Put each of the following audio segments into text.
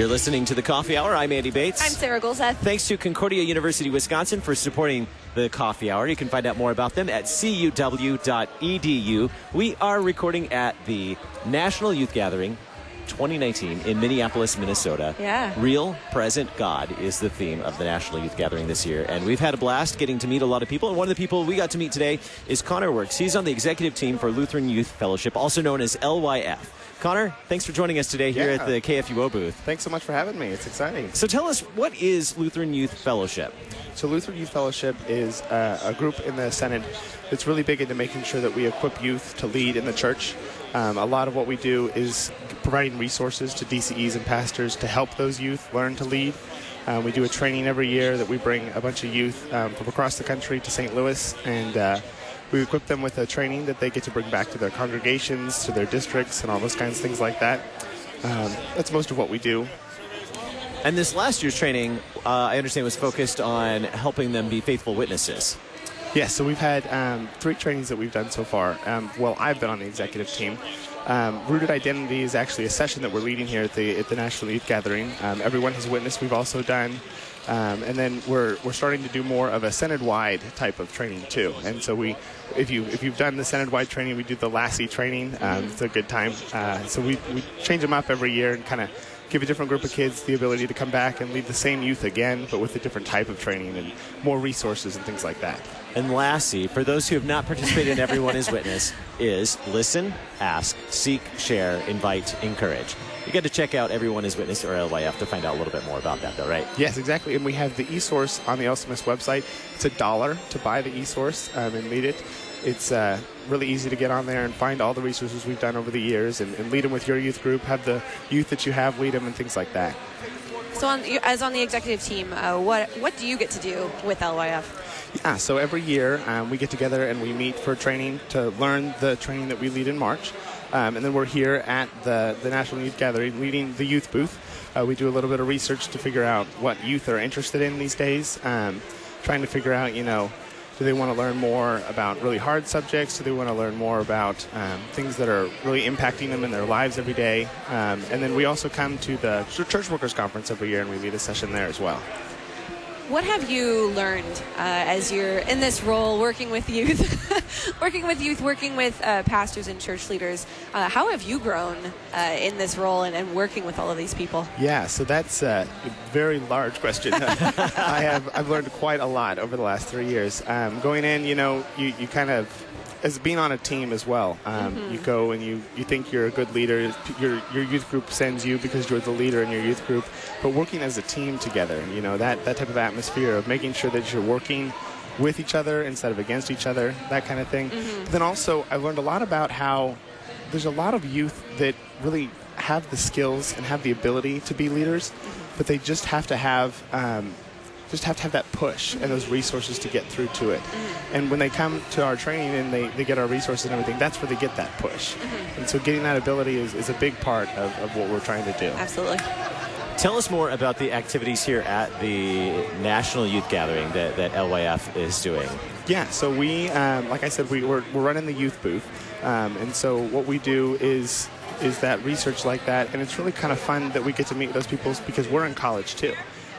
You're listening to the Coffee Hour. I'm Andy Bates. I'm Sarah Gulseth. Thanks to Concordia University, Wisconsin for supporting the Coffee Hour. You can find out more about them at cuw.edu. We are recording at the National Youth Gathering 2019 in Minneapolis, Minnesota. Yeah. Real Present God is the theme of the National Youth Gathering this year. And we've had a blast getting to meet a lot of people. And one of the people we got to meet today is Connor Works. He's on the executive team for Lutheran Youth Fellowship, also known as LYF. Connor, thanks for joining us today here Yeah. at the KFUO booth. Thanks so much for having me. It's exciting. So tell us, what is Lutheran Youth Fellowship? So, Lutheran Youth Fellowship is uh, a group in the Synod that's really big into making sure that we equip youth to lead in the church. Um, a lot of what we do is providing resources to DCEs and pastors to help those youth learn to lead. Uh, we do a training every year that we bring a bunch of youth um, from across the country to St. Louis, and uh, we equip them with a training that they get to bring back to their congregations, to their districts, and all those kinds of things like that. Um, that's most of what we do. And this last year's training, uh, I understand, was focused on helping them be faithful witnesses. Yes, so we've had um, three trainings that we've done so far. Um, well, I've been on the executive team. Um, Rooted Identity is actually a session that we're leading here at the at the National Youth Gathering. Um, everyone has witnessed. We've also done, um, and then we're we're starting to do more of a Synod-wide type of training too. And so we, if you if you've done the Synod-wide training, we do the Lassie training. Um, it's a good time. Uh, so we we change them up every year and kind of give a different group of kids the ability to come back and lead the same youth again, but with a different type of training and more resources and things like that. And lastly, for those who have not participated in Everyone is Witness, is listen, ask, seek, share, invite, encourage. You got to check out Everyone is Witness or LYF to find out a little bit more about that, though, right? Yes, exactly. And we have the e-source on the LCMS website. It's a dollar to buy the e-source um, and lead it. It's uh, really easy to get on there and find all the resources we've done over the years and, and lead them with your youth group. Have the youth that you have lead them and things like that. So, on, as on the executive team, uh, what what do you get to do with LYF? Yeah, so every year um, we get together and we meet for training to learn the training that we lead in March. Um, and then we're here at the, the National Youth Gathering leading the youth booth. Uh, we do a little bit of research to figure out what youth are interested in these days, um, trying to figure out, you know, do they want to learn more about really hard subjects? Do they want to learn more about um, things that are really impacting them in their lives every day? Um, and then we also come to the Church Workers Conference every year and we lead a session there as well. What have you learned uh, as you're in this role, working with youth, working with youth, working with uh, pastors and church leaders? Uh, how have you grown uh, in this role and, and working with all of these people? Yeah, so that's a very large question. I have I've learned quite a lot over the last three years. Um, going in, you know, you, you kind of as being on a team as well. Um, You go and you, you think you're a good leader. Your your youth group sends you because you're the leader in your youth group. But working as a team together, you know, that that type of atmosphere of making sure that you're working with each other instead of against each other, that kind of thing. But then also, I learned a lot about how there's a lot of youth that really have the skills and have the ability to be leaders, but they just have to have um, just have to have that push and those resources to get through to it. And when they come to our training and they, they get our resources and everything, that's where they get that push. And so getting that ability is, is a big part of, of what we're trying to do. Absolutely. Tell us more about the activities here at the National Youth Gathering that, that LYF is doing. Yeah, so we, um, like I said, we, we're, we're running the youth booth. Um, and so what we do is is that research like that. And it's really kind of fun that we get to meet those people because we're in college too.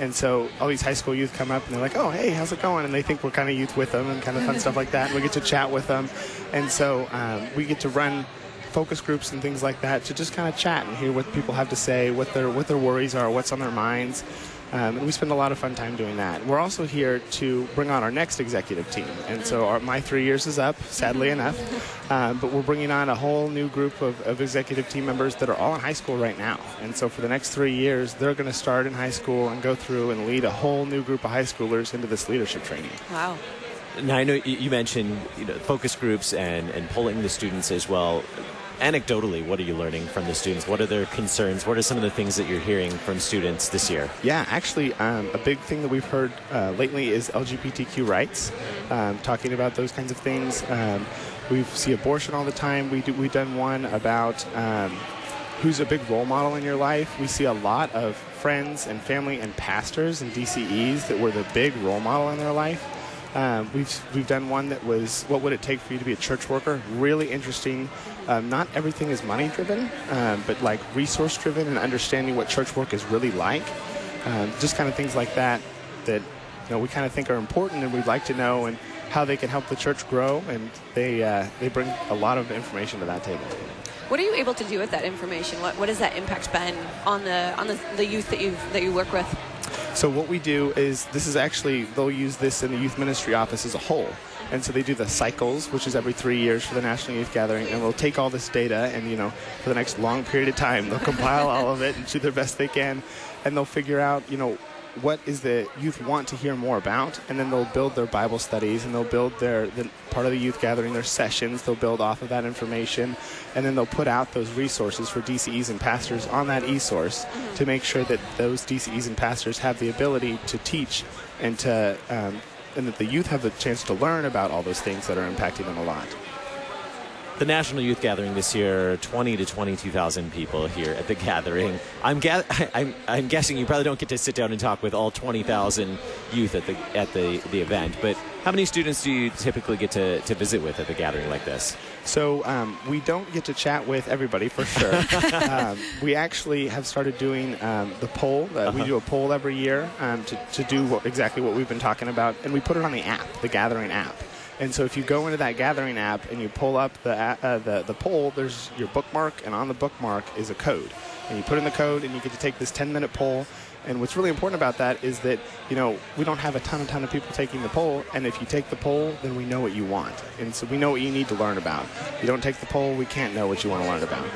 And so all these high school youth come up and they're like, oh, hey, how's it going? And they think we're kind of youth with them and kind of fun stuff like that. And we get to chat with them. And so um, we get to run focus groups and things like that to just kind of chat and hear what people have to say, what their, what their worries are, what's on their minds. Um, and we spend a lot of fun time doing that. We're also here to bring on our next executive team. And so our, my three years is up, sadly enough. Um, but we're bringing on a whole new group of, of executive team members that are all in high school right now. And so for the next three years, they're going to start in high school and go through and lead a whole new group of high schoolers into this leadership training. Wow. Now, I know you you mentioned you know, focus groups and, and polling the students as well. Anecdotally, what are you learning from the students? What are their concerns? What are some of the things that you're hearing from students this year? Yeah, actually, um, a big thing that we've heard uh, lately is LGBTQ rights, um, talking about those kinds of things. Um, we see abortion all the time. We do, we've done one about um, who's a big role model in your life. We see a lot of friends and family and pastors and DCEs that were the big role model in their life. Um, we've we've done one that was what would it take for you to be a church worker? Really interesting. Um, not everything is money driven, um, but like resource driven and understanding what church work is really like. Um, just kind of things like that that you know we kind of think are important and we'd like to know and how they can help the church grow. And they uh, they bring a lot of information to that table. What are you able to do with that information? What, what has that impact been on the on the, the youth that you that you work with? So what we do is this is actually they'll use this in the youth ministry office as a whole. And so they do the cycles, which is every three years for the National Youth Gathering, and they'll take all this data and you know for the next long period of time they'll compile all of it and do their best they can, and they'll figure out you know what is the youth want to hear more about, and then they'll build their Bible studies and they'll build their the, part of the youth gathering, their sessions. They'll build off of that information, and then they'll put out those resources for DCEs and pastors on that e-source mm-hmm. to make sure that those DCEs and pastors have the ability to teach and to um, and that the youth have the chance to learn about all those things that are impacting them a lot the National Youth Gathering this year, 20 to 22,000 people here at the gathering. I'm, ga- I'm, I'm guessing you probably don't get to sit down and talk with all 20,000 youth at the at the, the event, but how many students do you typically get to, to visit with at the gathering like this? So um, we don't get to chat with everybody for sure. um, we actually have started doing um, the poll. Uh, uh-huh. We do a poll every year um, to, to do what, exactly what we've been talking about, and we put it on the app, the Gathering app. And so if you go into that gathering app and you pull up the, uh, the, the poll, there's your bookmark, and on the bookmark is a code. And you put in the code, and you get to take this 10 minute poll. And what's really important about that is that, you know, we don't have a ton, a ton of people taking the poll. And if you take the poll, then we know what you want. And so we know what you need to learn about. If you don't take the poll, we can't know what you want to learn about.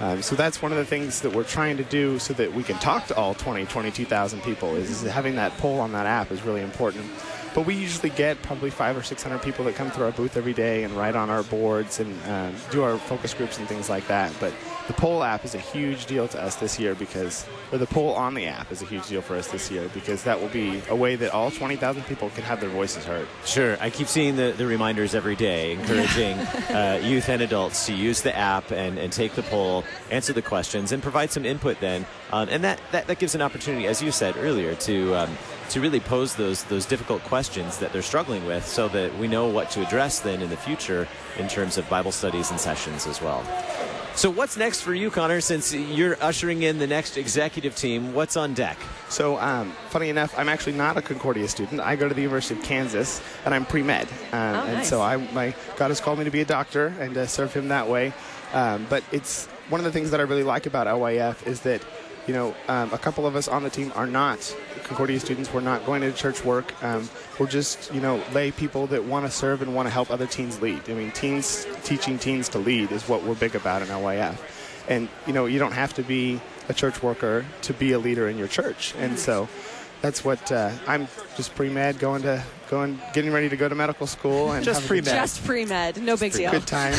Um, so that's one of the things that we're trying to do so that we can talk to all 20, 22,000 people is, is having that poll on that app is really important. But we usually get probably five or six hundred people that come through our booth every day and write on our boards and uh, do our focus groups and things like that. But the poll app is a huge deal to us this year because, or the poll on the app is a huge deal for us this year because that will be a way that all 20,000 people can have their voices heard. Sure. I keep seeing the, the reminders every day encouraging uh, youth and adults to use the app and, and take the poll, answer the questions, and provide some input then. Um, and that, that, that gives an opportunity, as you said earlier, to um, to really pose those those difficult questions that they're struggling with so that we know what to address then in the future in terms of Bible studies and sessions as well. So what's next for you, Connor? Since you're ushering in the next executive team, what's on deck? So, um, funny enough, I'm actually not a Concordia student. I go to the University of Kansas, and I'm pre med, um, oh, and so I, my God has called me to be a doctor and to serve Him that way. Um, but it's one of the things that I really like about LYF is that you know, um, a couple of us on the team are not Concordia students. We're not going to church work. Um, we're just, you know, lay people that want to serve and want to help other teens lead. I mean, teens teaching teens to lead is what we're big about in LYF. And, you know, you don't have to be a church worker to be a leader in your church. And so that's what uh, I'm just pre med, going to going, getting ready to go to medical school and just pre med, just pre med, no big deal. Good time.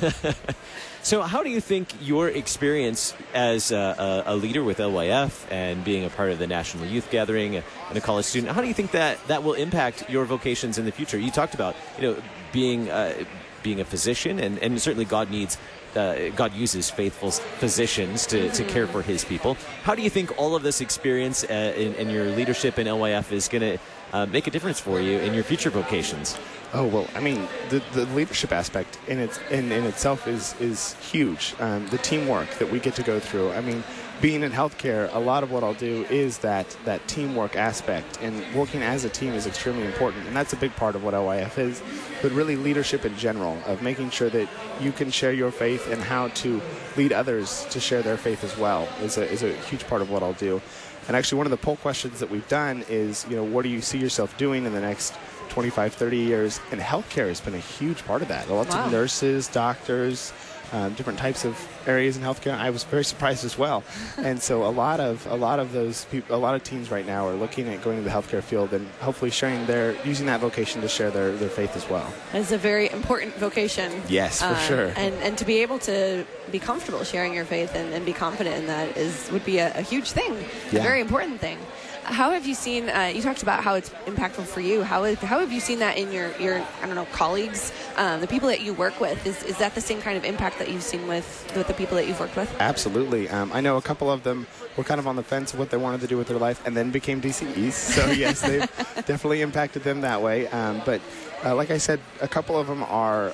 So, how do you think your experience as a, a, leader with LYF and being a part of the National Youth Gathering and a college student, how do you think that that will impact your vocations in the future? You talked about, you know, being uh, being a physician, and, and certainly God needs uh, God uses faithful physicians to, mm-hmm. to care for his people. How do you think all of this experience uh, in, in, your leadership in LYF is going to uh, make a difference for you in your future vocations? Oh well, I mean, the, the leadership aspect in its in, in itself is is huge. Um, the teamwork that we get to go through. I mean, being in healthcare, a lot of what I'll do is that that teamwork aspect, and working as a team is extremely important, and that's a big part of what LYF is. But really, leadership in general, of making sure that you can share your faith and how to lead others to share their faith as well, is a is a huge part of what I'll do. And actually, one of the poll questions that we've done is, you know, what do you see yourself doing in the next 25, 30 years? And healthcare has been a huge part of that. Lots wow. of nurses, doctors, um, different types of areas in healthcare. I was very surprised as well. and so a lot of a lot of those people, a lot of teens right now are looking at going to the healthcare field and hopefully sharing their using that vocation to share their, their faith as well. It's a very important vocation. Yes, for uh, sure. And and to be able to be comfortable sharing your faith and, and be confident in that is would be a, a huge thing, yeah. a very important thing. How have you seen? Uh, you talked about how it's impactful for you. How, is, how have you seen that in your, your I don't know colleagues, um, the people that you work with? Is, is that the same kind of impact that you've seen with with the people that you've worked with? Absolutely. Um, I know a couple of them were kind of on the fence of what they wanted to do with their life, and then became DCEs. So yes, they've definitely impacted them that way. Um, but uh, like I said, a couple of them are.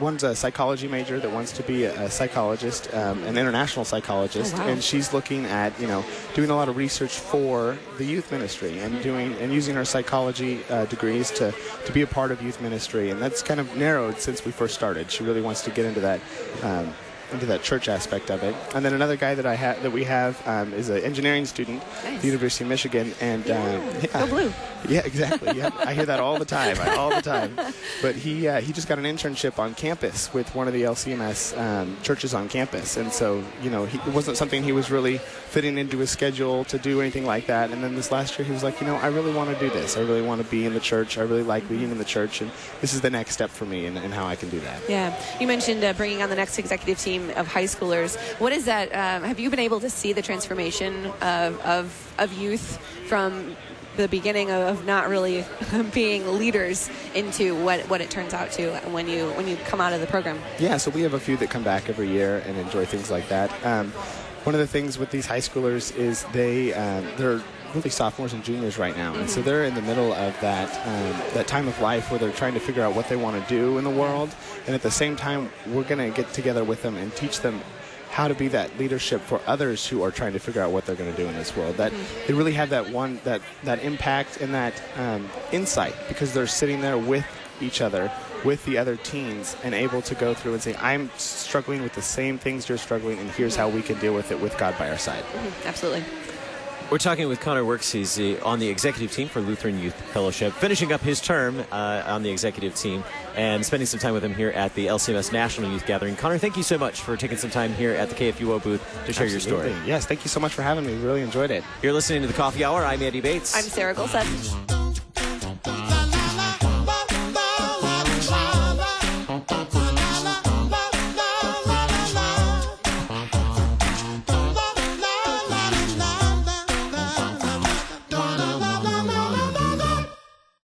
One's a psychology major that wants to be a, psychologist, um, an international psychologist, oh, wow. and she's looking at you know doing a lot of research for the youth ministry and doing and using her psychology uh, degrees to to be a part of youth ministry, and that's kind of narrowed since we first started. She really wants to get into that. Um, into that church aspect of it. And then another guy that I have that we have um, is an engineering student nice. at the University of Michigan, and yeah, yeah. Go blue. Yeah, exactly. Yeah, I hear that all the time, all the time. But he uh, he just got an internship on campus with one of the LCMS um, churches on campus, and so you know he, it wasn't something he was really fitting into his schedule to do anything like that. And then this last year he was like, you know, I really want to do this. I really want to be in the church. I really like being in the church, and this is the next step for me and, how I can do that. Yeah, you mentioned uh, bringing on the next executive team of high schoolers. What is that? Um, have you been able to see the transformation of, of, of youth from the beginning of not really being leaders into what, what it turns out to when you when you come out of the program. Yeah, so we have a few that come back every year and enjoy things like that. Um, one of the things with these high schoolers is they um, they're really sophomores and juniors right now, mm-hmm. and so they're in the middle of that um, that time of life where they're trying to figure out what they want to do in the world, and at the same time, we're going to get together with them and teach them how to be that leadership for others who are trying to figure out what they're going to do in this world. That mm-hmm. they really have that one that that impact and that um, insight because they're sitting there with each other with the other teens and able to go through and say, I'm struggling with the same things you're struggling, and here's how we can deal with it with God by our side. Mm-hmm. Absolutely. We're talking with Connor Works. He's on the executive team for Lutheran Youth Fellowship, finishing up his term uh, on the executive team and spending some time with him here at the LCMS National Youth Gathering. Connor, thank you so much for taking some time here at the KFUO booth to share Absolutely. your story. Yes, thank you so much for having me. Really enjoyed it. You're listening to the Coffee Hour. I'm Andy Bates. I'm Sarah Gulseth.